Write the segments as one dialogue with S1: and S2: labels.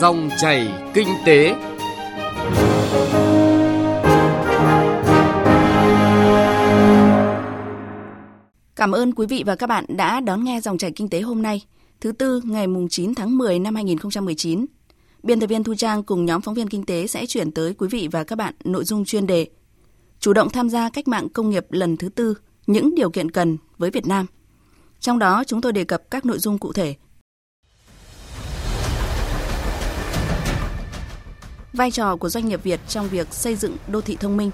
S1: Dòng chảy kinh tế.
S2: Cảm ơn quý vị và các bạn đã đón nghe dòng chảy kinh tế hôm nay, thứ tư ngày mùng 9 tháng 10 năm 2019. Biên tập viên Thu Trang cùng nhóm phóng viên kinh tế sẽ chuyển tới quý vị và các bạn nội dung chuyên đề Chủ động tham gia cách mạng công nghiệp lần thứ tư, những điều kiện cần với Việt Nam. Trong đó chúng tôi đề cập các nội dung cụ thể. Vai trò của doanh nghiệp Việt trong việc xây dựng đô thị thông minh.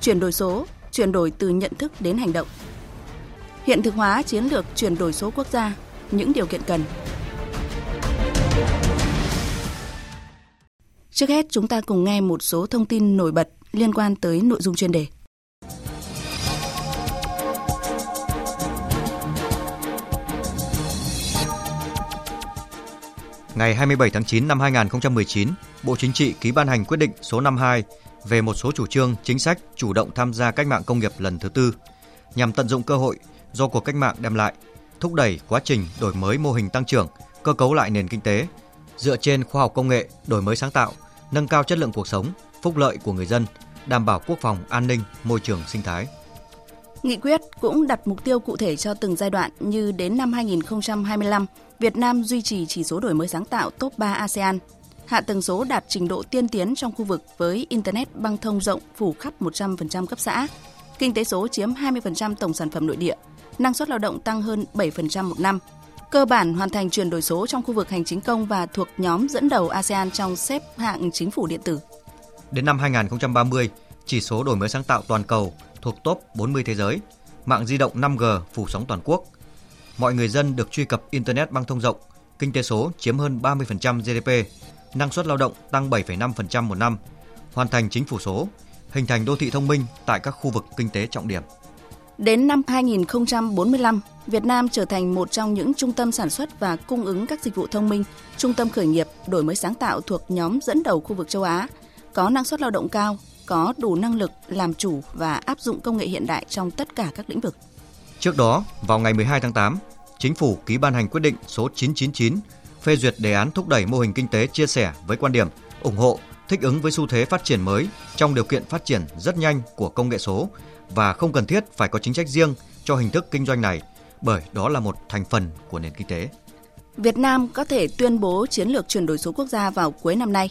S2: Chuyển đổi số, chuyển đổi từ nhận thức đến hành động. Hiện thực hóa chiến lược chuyển đổi số quốc gia, những điều kiện cần. Trước hết, chúng ta cùng nghe một số thông tin nổi bật liên quan tới nội dung chuyên đề.
S3: Ngày 27 tháng 9 năm 2019, Bộ Chính trị ký ban hành quyết định số 52 về một số chủ trương, chính sách chủ động tham gia cách mạng công nghiệp lần thứ tư nhằm tận dụng cơ hội do cuộc cách mạng đem lại, thúc đẩy quá trình đổi mới mô hình tăng trưởng, cơ cấu lại nền kinh tế, dựa trên khoa học công nghệ, đổi mới sáng tạo, nâng cao chất lượng cuộc sống, phúc lợi của người dân, đảm bảo quốc phòng, an ninh, môi trường sinh thái.
S2: Nghị quyết cũng đặt mục tiêu cụ thể cho từng giai đoạn như đến năm 2025, Việt Nam duy trì chỉ số đổi mới sáng tạo top 3 ASEAN, hạ tầng số đạt trình độ tiên tiến trong khu vực với Internet băng thông rộng phủ khắp 100% cấp xã, kinh tế số chiếm 20% tổng sản phẩm nội địa, năng suất lao động tăng hơn 7% một năm, cơ bản hoàn thành chuyển đổi số trong khu vực hành chính công và thuộc nhóm dẫn đầu ASEAN trong xếp hạng chính phủ điện tử.
S3: Đến năm 2030, chỉ số đổi mới sáng tạo toàn cầu thuộc top 40 thế giới, mạng di động 5G phủ sóng toàn quốc. Mọi người dân được truy cập Internet băng thông rộng, kinh tế số chiếm hơn 30% GDP, năng suất lao động tăng 7,5% một năm, hoàn thành chính phủ số, hình thành đô thị thông minh tại các khu vực kinh tế trọng điểm.
S2: Đến năm 2045, Việt Nam trở thành một trong những trung tâm sản xuất và cung ứng các dịch vụ thông minh, trung tâm khởi nghiệp, đổi mới sáng tạo thuộc nhóm dẫn đầu khu vực châu Á, có năng suất lao động cao, có đủ năng lực làm chủ và áp dụng công nghệ hiện đại trong tất cả các lĩnh vực.
S3: Trước đó, vào ngày 12 tháng 8, Chính phủ ký ban hành quyết định số 999 phê duyệt đề án thúc đẩy mô hình kinh tế chia sẻ với quan điểm ủng hộ thích ứng với xu thế phát triển mới trong điều kiện phát triển rất nhanh của công nghệ số và không cần thiết phải có chính sách riêng cho hình thức kinh doanh này bởi đó là một thành phần của nền kinh tế.
S2: Việt Nam có thể tuyên bố chiến lược chuyển đổi số quốc gia vào cuối năm nay.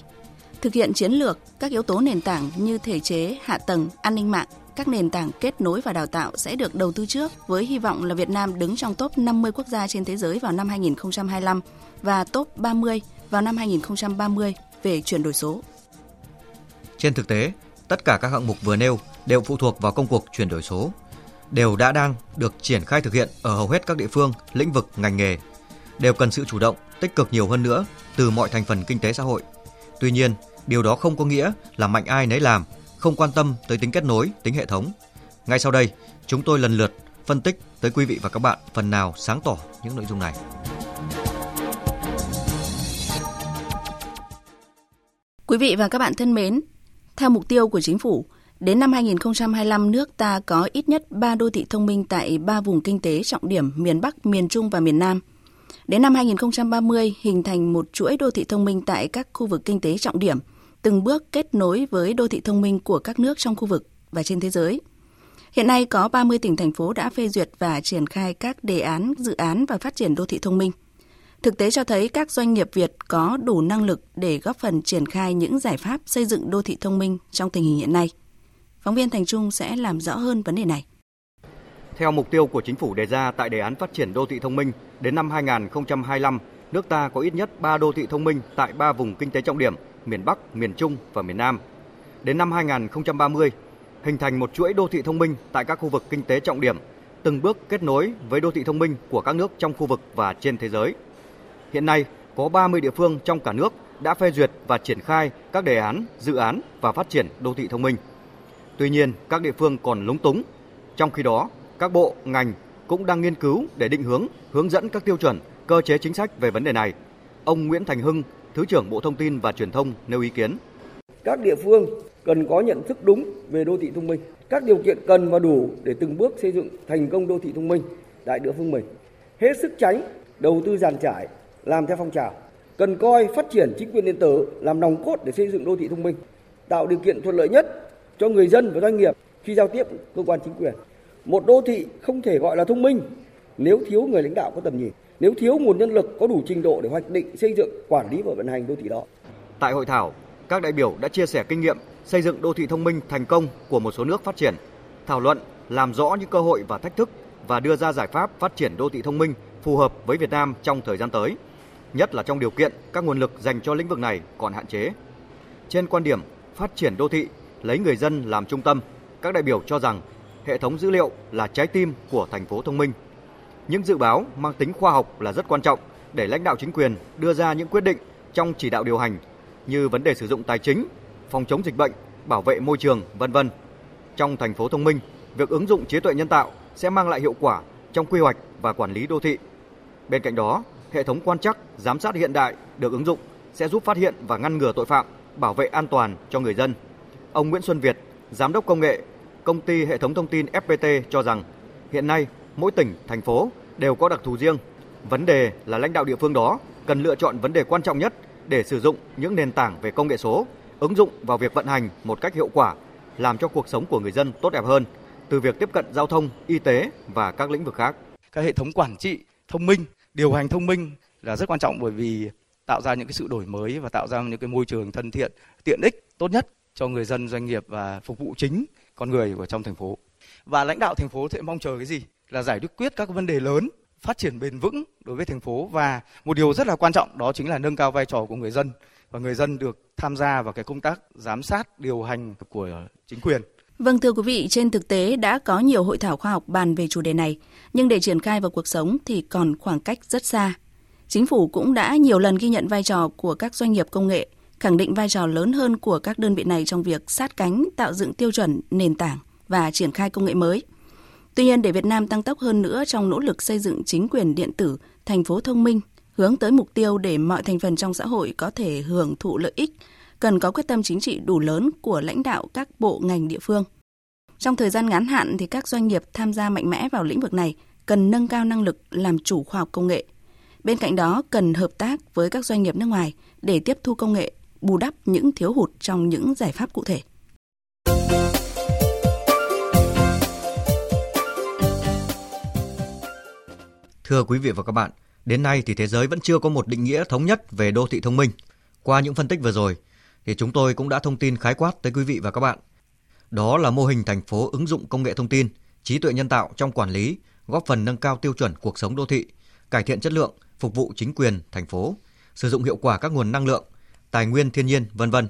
S2: Thực hiện chiến lược, các yếu tố nền tảng như thể chế, hạ tầng, an ninh mạng, các nền tảng kết nối và đào tạo sẽ được đầu tư trước với hy vọng là Việt Nam đứng trong top 50 quốc gia trên thế giới vào năm 2025 và top 30 vào năm 2030 về chuyển đổi số.
S3: Trên thực tế, tất cả các hạng mục vừa nêu đều phụ thuộc vào công cuộc chuyển đổi số, đều đã đang được triển khai thực hiện ở hầu hết các địa phương, lĩnh vực, ngành nghề, đều cần sự chủ động, tích cực nhiều hơn nữa từ mọi thành phần kinh tế xã hội. Tuy nhiên, điều đó không có nghĩa là mạnh ai nấy làm, không quan tâm tới tính kết nối, tính hệ thống. Ngay sau đây, chúng tôi lần lượt phân tích tới quý vị và các bạn phần nào sáng tỏ những nội dung này.
S2: Quý vị và các bạn thân mến, theo mục tiêu của chính phủ, đến năm 2025 nước ta có ít nhất 3 đô thị thông minh tại 3 vùng kinh tế trọng điểm miền Bắc, miền Trung và miền Nam. Đến năm 2030 hình thành một chuỗi đô thị thông minh tại các khu vực kinh tế trọng điểm, từng bước kết nối với đô thị thông minh của các nước trong khu vực và trên thế giới. Hiện nay có 30 tỉnh thành phố đã phê duyệt và triển khai các đề án, dự án và phát triển đô thị thông minh – Thực tế cho thấy các doanh nghiệp Việt có đủ năng lực để góp phần triển khai những giải pháp xây dựng đô thị thông minh trong tình hình hiện nay. Phóng viên Thành Trung sẽ làm rõ hơn vấn đề này.
S3: Theo mục tiêu của chính phủ đề ra tại đề án phát triển đô thị thông minh, đến năm 2025, nước ta có ít nhất 3 đô thị thông minh tại 3 vùng kinh tế trọng điểm, miền Bắc, miền Trung và miền Nam. Đến năm 2030, hình thành một chuỗi đô thị thông minh tại các khu vực kinh tế trọng điểm, từng bước kết nối với đô thị thông minh của các nước trong khu vực và trên thế giới – Hiện nay, có 30 địa phương trong cả nước đã phê duyệt và triển khai các đề án, dự án và phát triển đô thị thông minh. Tuy nhiên, các địa phương còn lúng túng. Trong khi đó, các bộ, ngành cũng đang nghiên cứu để định hướng, hướng dẫn các tiêu chuẩn, cơ chế chính sách về vấn đề này. Ông Nguyễn Thành Hưng, Thứ trưởng Bộ Thông tin và Truyền thông nêu ý kiến.
S4: Các địa phương cần có nhận thức đúng về đô thị thông minh, các điều kiện cần và đủ để từng bước xây dựng thành công đô thị thông minh tại địa phương mình. Hết sức tránh đầu tư giàn trải, làm theo phong trào cần coi phát triển chính quyền điện tử làm nòng cốt để xây dựng đô thị thông minh, tạo điều kiện thuận lợi nhất cho người dân và doanh nghiệp khi giao tiếp cơ quan chính quyền. Một đô thị không thể gọi là thông minh nếu thiếu người lãnh đạo có tầm nhìn, nếu thiếu nguồn nhân lực có đủ trình độ để hoạch định, xây dựng, quản lý và vận hành đô thị đó.
S3: Tại hội thảo, các đại biểu đã chia sẻ kinh nghiệm xây dựng đô thị thông minh thành công của một số nước phát triển, thảo luận làm rõ những cơ hội và thách thức và đưa ra giải pháp phát triển đô thị thông minh phù hợp với Việt Nam trong thời gian tới, nhất là trong điều kiện các nguồn lực dành cho lĩnh vực này còn hạn chế. Trên quan điểm phát triển đô thị lấy người dân làm trung tâm, các đại biểu cho rằng hệ thống dữ liệu là trái tim của thành phố thông minh. Những dự báo mang tính khoa học là rất quan trọng để lãnh đạo chính quyền đưa ra những quyết định trong chỉ đạo điều hành như vấn đề sử dụng tài chính, phòng chống dịch bệnh, bảo vệ môi trường, vân vân. Trong thành phố thông minh, việc ứng dụng trí tuệ nhân tạo sẽ mang lại hiệu quả trong quy hoạch và quản lý đô thị. Bên cạnh đó, hệ thống quan trắc, giám sát hiện đại được ứng dụng sẽ giúp phát hiện và ngăn ngừa tội phạm, bảo vệ an toàn cho người dân. Ông Nguyễn Xuân Việt, giám đốc công nghệ, công ty hệ thống thông tin FPT cho rằng hiện nay mỗi tỉnh, thành phố đều có đặc thù riêng. Vấn đề là lãnh đạo địa phương đó cần lựa chọn vấn đề quan trọng nhất để sử dụng những nền tảng về công nghệ số, ứng dụng vào việc vận hành một cách hiệu quả, làm cho cuộc sống của người dân tốt đẹp hơn, từ việc tiếp cận giao thông, y tế và các lĩnh vực khác.
S5: Các hệ thống quản trị thông minh, điều hành thông minh là rất quan trọng bởi vì tạo ra những cái sự đổi mới và tạo ra những cái môi trường thân thiện, tiện ích tốt nhất cho người dân, doanh nghiệp và phục vụ chính con người ở trong thành phố. Và lãnh đạo thành phố sẽ mong chờ cái gì? Là giải quyết các vấn đề lớn, phát triển bền vững đối với thành phố và một điều rất là quan trọng đó chính là nâng cao vai trò của người dân và người dân được tham gia vào cái công tác giám sát, điều hành của chính quyền.
S2: Vâng thưa quý vị, trên thực tế đã có nhiều hội thảo khoa học bàn về chủ đề này, nhưng để triển khai vào cuộc sống thì còn khoảng cách rất xa. Chính phủ cũng đã nhiều lần ghi nhận vai trò của các doanh nghiệp công nghệ, khẳng định vai trò lớn hơn của các đơn vị này trong việc sát cánh tạo dựng tiêu chuẩn, nền tảng và triển khai công nghệ mới. Tuy nhiên, để Việt Nam tăng tốc hơn nữa trong nỗ lực xây dựng chính quyền điện tử, thành phố thông minh, hướng tới mục tiêu để mọi thành phần trong xã hội có thể hưởng thụ lợi ích, cần có quyết tâm chính trị đủ lớn của lãnh đạo các bộ ngành địa phương. Trong thời gian ngắn hạn thì các doanh nghiệp tham gia mạnh mẽ vào lĩnh vực này cần nâng cao năng lực làm chủ khoa học công nghệ. Bên cạnh đó cần hợp tác với các doanh nghiệp nước ngoài để tiếp thu công nghệ, bù đắp những thiếu hụt trong những giải pháp cụ thể.
S3: Thưa quý vị và các bạn, đến nay thì thế giới vẫn chưa có một định nghĩa thống nhất về đô thị thông minh. Qua những phân tích vừa rồi thì chúng tôi cũng đã thông tin khái quát tới quý vị và các bạn. Đó là mô hình thành phố ứng dụng công nghệ thông tin, trí tuệ nhân tạo trong quản lý, góp phần nâng cao tiêu chuẩn cuộc sống đô thị, cải thiện chất lượng, phục vụ chính quyền thành phố, sử dụng hiệu quả các nguồn năng lượng, tài nguyên thiên nhiên, vân vân.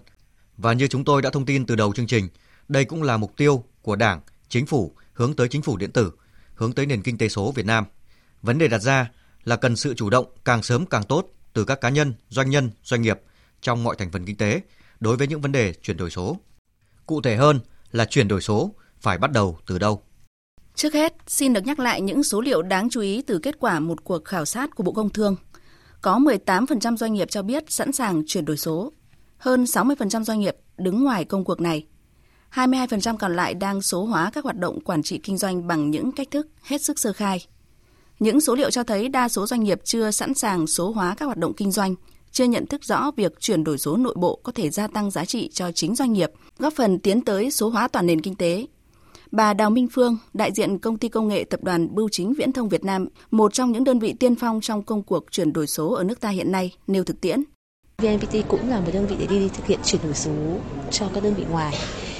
S3: Và như chúng tôi đã thông tin từ đầu chương trình, đây cũng là mục tiêu của Đảng, Chính phủ hướng tới chính phủ điện tử, hướng tới nền kinh tế số Việt Nam. Vấn đề đặt ra là cần sự chủ động càng sớm càng tốt từ các cá nhân, doanh nhân, doanh nghiệp trong mọi thành phần kinh tế đối với những vấn đề chuyển đổi số. Cụ thể hơn là chuyển đổi số phải bắt đầu từ đâu?
S2: Trước hết, xin được nhắc lại những số liệu đáng chú ý từ kết quả một cuộc khảo sát của Bộ Công Thương. Có 18% doanh nghiệp cho biết sẵn sàng chuyển đổi số. Hơn 60% doanh nghiệp đứng ngoài công cuộc này. 22% còn lại đang số hóa các hoạt động quản trị kinh doanh bằng những cách thức hết sức sơ khai. Những số liệu cho thấy đa số doanh nghiệp chưa sẵn sàng số hóa các hoạt động kinh doanh, chưa nhận thức rõ việc chuyển đổi số nội bộ có thể gia tăng giá trị cho chính doanh nghiệp, góp phần tiến tới số hóa toàn nền kinh tế. Bà Đào Minh Phương, đại diện công ty công nghệ tập đoàn Bưu chính Viễn thông Việt Nam, một trong những đơn vị tiên phong trong công cuộc chuyển đổi số ở nước ta hiện nay, nêu thực tiễn.
S6: VNPT cũng là một đơn vị để đi thực hiện chuyển đổi số cho các đơn vị ngoài.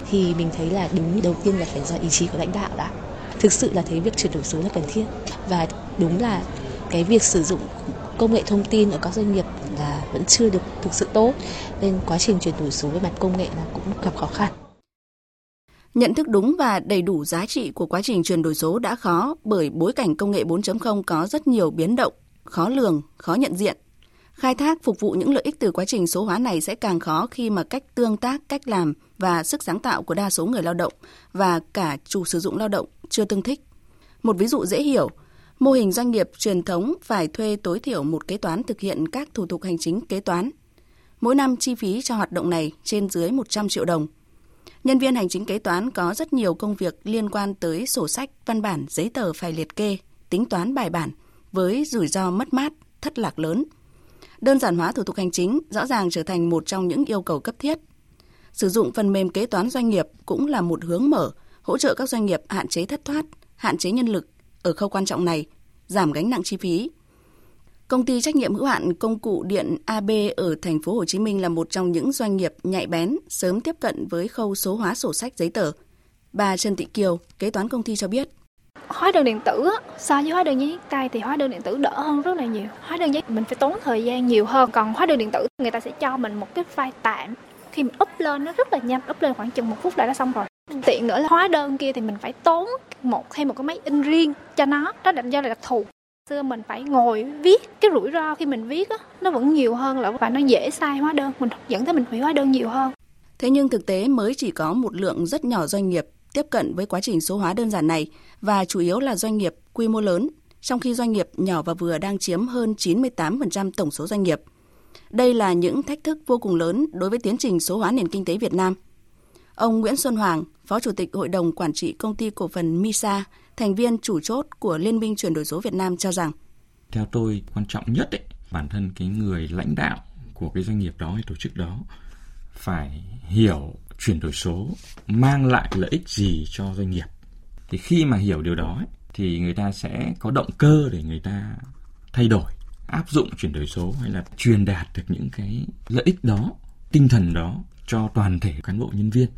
S6: Thì mình thấy là đúng đầu tiên là phải do ý chí của lãnh đạo đã. Thực sự là thấy việc chuyển đổi số là cần thiết và đúng là cái việc sử dụng công nghệ thông tin ở các doanh nghiệp là vẫn chưa được thực sự tốt nên quá trình chuyển đổi số về mặt công nghệ là cũng gặp khó khăn.
S2: Nhận thức đúng và đầy đủ giá trị của quá trình chuyển đổi số đã khó bởi bối cảnh công nghệ 4.0 có rất nhiều biến động, khó lường, khó nhận diện. Khai thác phục vụ những lợi ích từ quá trình số hóa này sẽ càng khó khi mà cách tương tác, cách làm và sức sáng tạo của đa số người lao động và cả chủ sử dụng lao động chưa tương thích. Một ví dụ dễ hiểu, mô hình doanh nghiệp truyền thống phải thuê tối thiểu một kế toán thực hiện các thủ tục hành chính kế toán. Mỗi năm chi phí cho hoạt động này trên dưới 100 triệu đồng. Nhân viên hành chính kế toán có rất nhiều công việc liên quan tới sổ sách, văn bản, giấy tờ phải liệt kê, tính toán bài bản với rủi ro mất mát, thất lạc lớn. Đơn giản hóa thủ tục hành chính rõ ràng trở thành một trong những yêu cầu cấp thiết. Sử dụng phần mềm kế toán doanh nghiệp cũng là một hướng mở, hỗ trợ các doanh nghiệp hạn chế thất thoát, hạn chế nhân lực ở khâu quan trọng này, giảm gánh nặng chi phí. Công ty trách nhiệm hữu hạn công cụ điện AB ở thành phố Hồ Chí Minh là một trong những doanh nghiệp nhạy bén, sớm tiếp cận với khâu số hóa sổ sách giấy tờ. Bà Trần Thị Kiều, kế toán công ty cho biết.
S7: Hóa đơn điện tử so với hóa đơn giấy tay thì hóa đơn điện tử đỡ hơn rất là nhiều. Hóa đơn giấy mình phải tốn thời gian nhiều hơn, còn hóa đơn điện tử người ta sẽ cho mình một cái file tạm khi mình up lên nó rất là nhanh, up lên khoảng chừng một phút là đã xong rồi. Tiện nữa là hóa đơn kia thì mình phải tốn một hay một cái máy in riêng cho nó, đó là do là đặc thù xưa mình phải ngồi viết, cái rủi ro khi mình viết á, nó vẫn nhiều hơn là và nó dễ sai hóa đơn, mình dẫn tới mình hủy hóa đơn nhiều hơn
S2: thế nhưng thực tế mới chỉ có một lượng rất nhỏ doanh nghiệp tiếp cận với quá trình số hóa đơn giản này và chủ yếu là doanh nghiệp quy mô lớn, trong khi doanh nghiệp nhỏ và vừa đang chiếm hơn 98% tổng số doanh nghiệp. Đây là những thách thức vô cùng lớn đối với tiến trình số hóa nền kinh tế Việt Nam. Ông Nguyễn Xuân Hoàng, Phó Chủ tịch Hội đồng Quản trị Công ty Cổ phần MISA, thành viên chủ chốt của Liên minh chuyển đổi số Việt Nam cho rằng
S8: Theo tôi, quan trọng nhất ấy, bản thân cái người lãnh đạo của cái doanh nghiệp đó hay tổ chức đó phải hiểu chuyển đổi số mang lại lợi ích gì cho doanh nghiệp. Thì khi mà hiểu điều đó ấy, thì người ta sẽ có động cơ để người ta thay đổi, áp dụng chuyển đổi số hay là truyền đạt được những cái lợi ích đó, tinh thần đó cho toàn thể cán bộ nhân viên.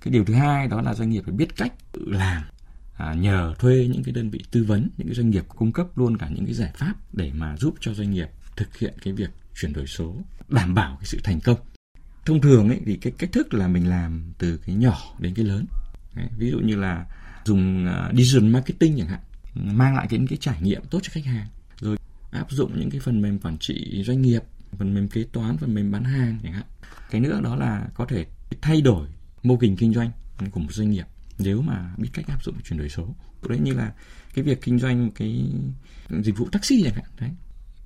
S8: Cái điều thứ hai đó là doanh nghiệp phải biết cách tự làm à, nhờ thuê những cái đơn vị tư vấn những cái doanh nghiệp cung cấp luôn cả những cái giải pháp để mà giúp cho doanh nghiệp thực hiện cái việc chuyển đổi số đảm bảo cái sự thành công. Thông thường ấy thì cái cách thức là mình làm từ cái nhỏ đến cái lớn. Đấy, ví dụ như là dùng uh, digital marketing chẳng hạn mang lại cái cái trải nghiệm tốt cho khách hàng rồi áp dụng những cái phần mềm quản trị doanh nghiệp phần mềm kế toán phần mềm bán hàng chẳng hạn. Cái nữa đó là có thể thay đổi mô hình kinh doanh của một doanh nghiệp nếu mà biết cách áp dụng chuyển đổi số. Đấy như là cái việc kinh doanh cái dịch vụ taxi chẳng hạn đấy.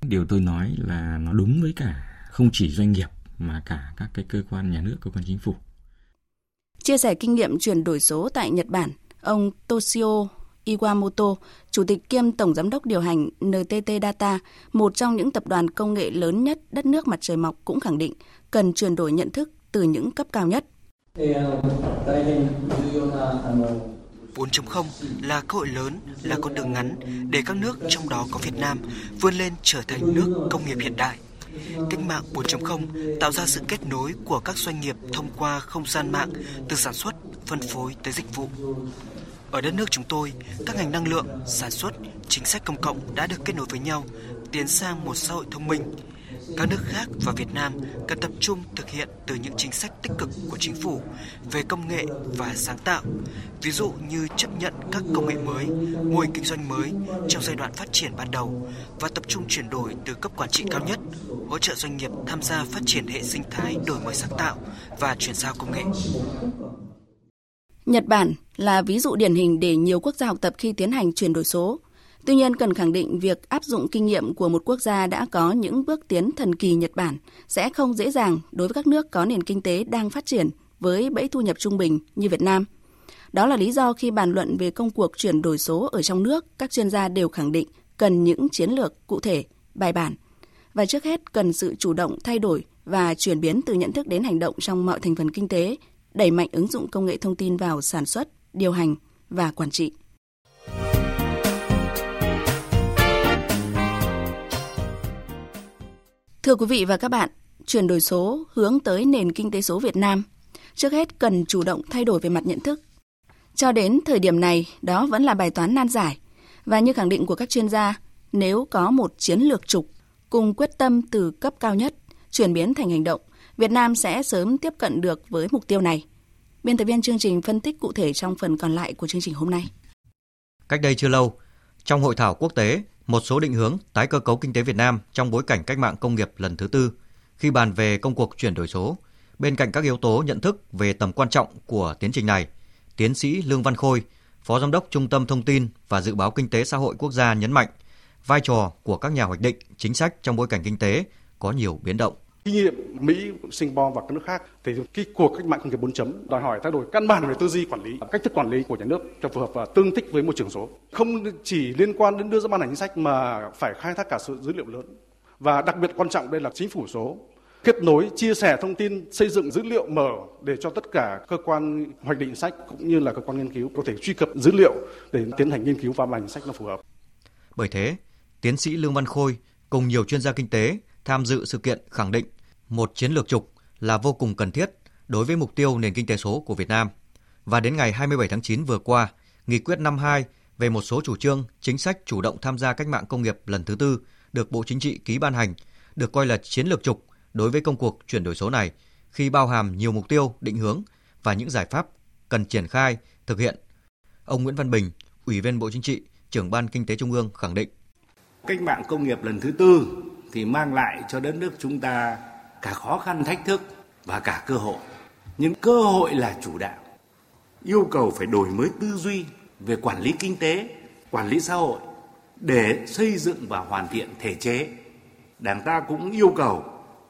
S8: Điều tôi nói là nó đúng với cả không chỉ doanh nghiệp mà cả các cái cơ quan nhà nước cơ quan chính phủ.
S2: Chia sẻ kinh nghiệm chuyển đổi số tại Nhật Bản ông Toshio Iwamoto, Chủ tịch kiêm Tổng Giám đốc điều hành NTT Data, một trong những tập đoàn công nghệ lớn nhất đất nước mặt trời mọc cũng khẳng định cần chuyển đổi nhận thức từ những cấp cao nhất.
S9: 4.0 là cơ hội lớn, là con đường ngắn để các nước trong đó có Việt Nam vươn lên trở thành nước công nghiệp hiện đại. Cách mạng 4.0 tạo ra sự kết nối của các doanh nghiệp thông qua không gian mạng từ sản xuất, phân phối tới dịch vụ. Ở đất nước chúng tôi, các ngành năng lượng, sản xuất, chính sách công cộng đã được kết nối với nhau, tiến sang một xã hội thông minh, các nước khác và Việt Nam cần tập trung thực hiện từ những chính sách tích cực của chính phủ về công nghệ và sáng tạo, ví dụ như chấp nhận các công nghệ mới, mô hình kinh doanh mới trong giai đoạn phát triển ban đầu và tập trung chuyển đổi từ cấp quản trị cao nhất, hỗ trợ doanh nghiệp tham gia phát triển hệ sinh thái đổi mới sáng tạo và chuyển giao công nghệ.
S2: Nhật Bản là ví dụ điển hình để nhiều quốc gia học tập khi tiến hành chuyển đổi số. Tuy nhiên, cần khẳng định việc áp dụng kinh nghiệm của một quốc gia đã có những bước tiến thần kỳ Nhật Bản sẽ không dễ dàng đối với các nước có nền kinh tế đang phát triển với bẫy thu nhập trung bình như Việt Nam. Đó là lý do khi bàn luận về công cuộc chuyển đổi số ở trong nước, các chuyên gia đều khẳng định cần những chiến lược cụ thể, bài bản. Và trước hết cần sự chủ động thay đổi và chuyển biến từ nhận thức đến hành động trong mọi thành phần kinh tế, đẩy mạnh ứng dụng công nghệ thông tin vào sản xuất, điều hành và quản trị. Thưa quý vị và các bạn, chuyển đổi số hướng tới nền kinh tế số Việt Nam, trước hết cần chủ động thay đổi về mặt nhận thức. Cho đến thời điểm này, đó vẫn là bài toán nan giải. Và như khẳng định của các chuyên gia, nếu có một chiến lược trục cùng quyết tâm từ cấp cao nhất chuyển biến thành hành động, Việt Nam sẽ sớm tiếp cận được với mục tiêu này. Biên tập viên chương trình phân tích cụ thể trong phần còn lại của chương trình hôm nay.
S3: Cách đây chưa lâu, trong hội thảo quốc tế một số định hướng tái cơ cấu kinh tế Việt Nam trong bối cảnh cách mạng công nghiệp lần thứ tư khi bàn về công cuộc chuyển đổi số. Bên cạnh các yếu tố nhận thức về tầm quan trọng của tiến trình này, tiến sĩ Lương Văn Khôi, Phó Giám đốc Trung tâm Thông tin và Dự báo Kinh tế Xã hội Quốc gia nhấn mạnh vai trò của các nhà hoạch định chính sách trong bối cảnh kinh tế có nhiều biến động.
S10: Kinh nghiệm Mỹ, Singapore và các nước khác thì cái cuộc cách mạng công nghiệp 4 chấm đòi hỏi thay đổi căn bản về tư duy quản lý, cách thức quản lý của nhà nước cho phù hợp và tương thích với môi trường số. Không chỉ liên quan đến đưa ra ban hành chính sách mà phải khai thác cả sự dữ liệu lớn và đặc biệt quan trọng đây là chính phủ số kết nối chia sẻ thông tin xây dựng dữ liệu mở để cho tất cả cơ quan hoạch định sách cũng như là cơ quan nghiên cứu có thể truy cập dữ liệu để tiến hành nghiên cứu và ban sách nó phù hợp.
S3: Bởi thế, tiến sĩ Lương Văn Khôi cùng nhiều chuyên gia kinh tế tham dự sự kiện khẳng định một chiến lược trục là vô cùng cần thiết đối với mục tiêu nền kinh tế số của Việt Nam. Và đến ngày 27 tháng 9 vừa qua, Nghị quyết 52 về một số chủ trương, chính sách chủ động tham gia cách mạng công nghiệp lần thứ tư được Bộ Chính trị ký ban hành, được coi là chiến lược trục đối với công cuộc chuyển đổi số này khi bao hàm nhiều mục tiêu, định hướng và những giải pháp cần triển khai, thực hiện. Ông Nguyễn Văn Bình, Ủy viên Bộ Chính trị, trưởng ban Kinh tế Trung ương khẳng định.
S11: Cách mạng công nghiệp lần thứ tư thì mang lại cho đất nước chúng ta cả khó khăn thách thức và cả cơ hội. Nhưng cơ hội là chủ đạo. Yêu cầu phải đổi mới tư duy về quản lý kinh tế, quản lý xã hội để xây dựng và hoàn thiện thể chế. Đảng ta cũng yêu cầu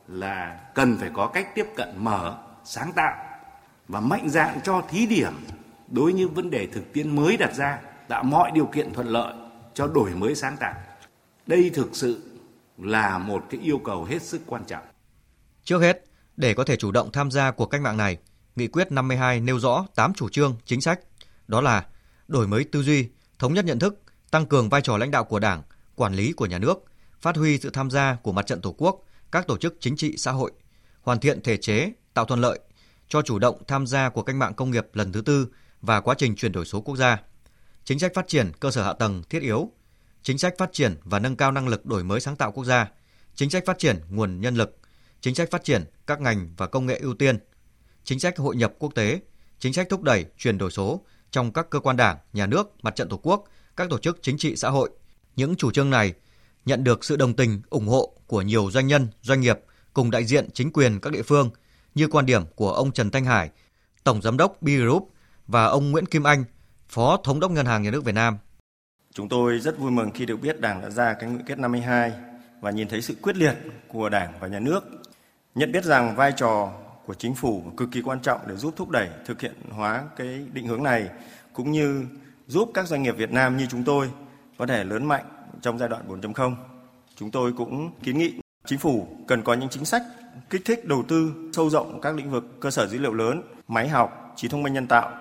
S11: là cần phải có cách tiếp cận mở, sáng tạo và mạnh dạn cho thí điểm đối với những vấn đề thực tiễn mới đặt ra, tạo mọi điều kiện thuận lợi cho đổi mới sáng tạo. Đây thực sự là một cái yêu cầu hết sức quan trọng.
S3: Trước hết, để có thể chủ động tham gia cuộc cách mạng này, Nghị quyết 52 nêu rõ 8 chủ trương, chính sách, đó là đổi mới tư duy, thống nhất nhận thức, tăng cường vai trò lãnh đạo của Đảng, quản lý của nhà nước, phát huy sự tham gia của mặt trận Tổ quốc, các tổ chức chính trị xã hội, hoàn thiện thể chế, tạo thuận lợi cho chủ động tham gia của cách mạng công nghiệp lần thứ tư và quá trình chuyển đổi số quốc gia. Chính sách phát triển cơ sở hạ tầng thiết yếu, chính sách phát triển và nâng cao năng lực đổi mới sáng tạo quốc gia, chính sách phát triển nguồn nhân lực, chính sách phát triển các ngành và công nghệ ưu tiên, chính sách hội nhập quốc tế, chính sách thúc đẩy chuyển đổi số trong các cơ quan đảng, nhà nước, mặt trận tổ quốc, các tổ chức chính trị xã hội. Những chủ trương này nhận được sự đồng tình, ủng hộ của nhiều doanh nhân, doanh nghiệp cùng đại diện chính quyền các địa phương như quan điểm của ông Trần Thanh Hải, Tổng Giám đốc B Group và ông Nguyễn Kim Anh, Phó Thống đốc Ngân hàng Nhà nước Việt Nam.
S12: Chúng tôi rất vui mừng khi được biết Đảng đã ra cái nghị quyết 52 và nhìn thấy sự quyết liệt của Đảng và Nhà nước. Nhận biết rằng vai trò của chính phủ cực kỳ quan trọng để giúp thúc đẩy thực hiện hóa cái định hướng này cũng như giúp các doanh nghiệp Việt Nam như chúng tôi có thể lớn mạnh trong giai đoạn 4.0. Chúng tôi cũng kiến nghị chính phủ cần có những chính sách kích thích đầu tư sâu rộng các lĩnh vực cơ sở dữ liệu lớn, máy học, trí thông minh nhân tạo.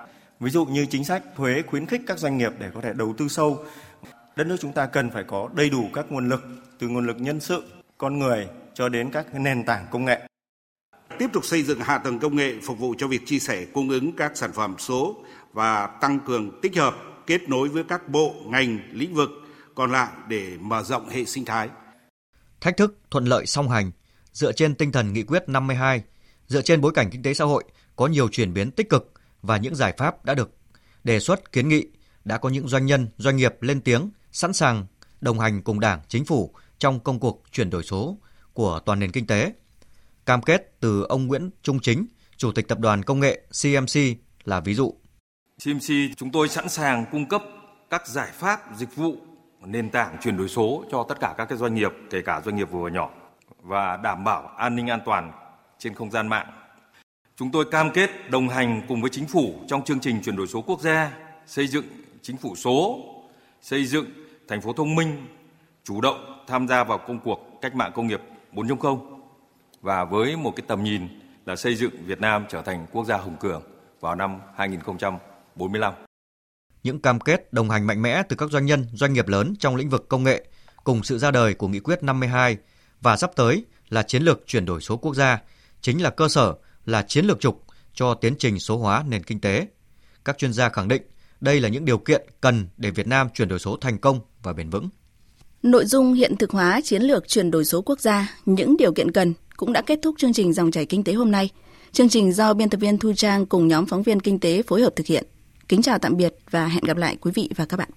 S12: Ví dụ như chính sách thuế khuyến khích các doanh nghiệp để có thể đầu tư sâu. Đất nước chúng ta cần phải có đầy đủ các nguồn lực từ nguồn lực nhân sự, con người cho đến các nền tảng công nghệ.
S13: Tiếp tục xây dựng hạ tầng công nghệ phục vụ cho việc chia sẻ cung ứng các sản phẩm số và tăng cường tích hợp kết nối với các bộ, ngành, lĩnh vực còn lại để mở rộng hệ sinh thái.
S3: Thách thức thuận lợi song hành dựa trên tinh thần nghị quyết 52, dựa trên bối cảnh kinh tế xã hội có nhiều chuyển biến tích cực và những giải pháp đã được đề xuất kiến nghị, đã có những doanh nhân, doanh nghiệp lên tiếng sẵn sàng đồng hành cùng Đảng, Chính phủ trong công cuộc chuyển đổi số của toàn nền kinh tế. Cam kết từ ông Nguyễn Trung Chính, Chủ tịch Tập đoàn Công nghệ CMC là ví dụ.
S14: CMC chúng tôi sẵn sàng cung cấp các giải pháp dịch vụ nền tảng chuyển đổi số cho tất cả các cái doanh nghiệp, kể cả doanh nghiệp vừa và nhỏ và đảm bảo an ninh an toàn trên không gian mạng. Chúng tôi cam kết đồng hành cùng với chính phủ trong chương trình chuyển đổi số quốc gia, xây dựng chính phủ số, xây dựng thành phố thông minh, chủ động tham gia vào công cuộc cách mạng công nghiệp 4.0 và với một cái tầm nhìn là xây dựng Việt Nam trở thành quốc gia hùng cường vào năm 2045
S3: những cam kết đồng hành mạnh mẽ từ các doanh nhân, doanh nghiệp lớn trong lĩnh vực công nghệ cùng sự ra đời của Nghị quyết 52 và sắp tới là chiến lược chuyển đổi số quốc gia, chính là cơ sở, là chiến lược trục cho tiến trình số hóa nền kinh tế. Các chuyên gia khẳng định đây là những điều kiện cần để Việt Nam chuyển đổi số thành công và bền vững.
S2: Nội dung hiện thực hóa chiến lược chuyển đổi số quốc gia, những điều kiện cần cũng đã kết thúc chương trình dòng chảy kinh tế hôm nay. Chương trình do biên tập viên Thu Trang cùng nhóm phóng viên kinh tế phối hợp thực hiện. Kính chào tạm biệt và hẹn gặp lại quý vị và các bạn.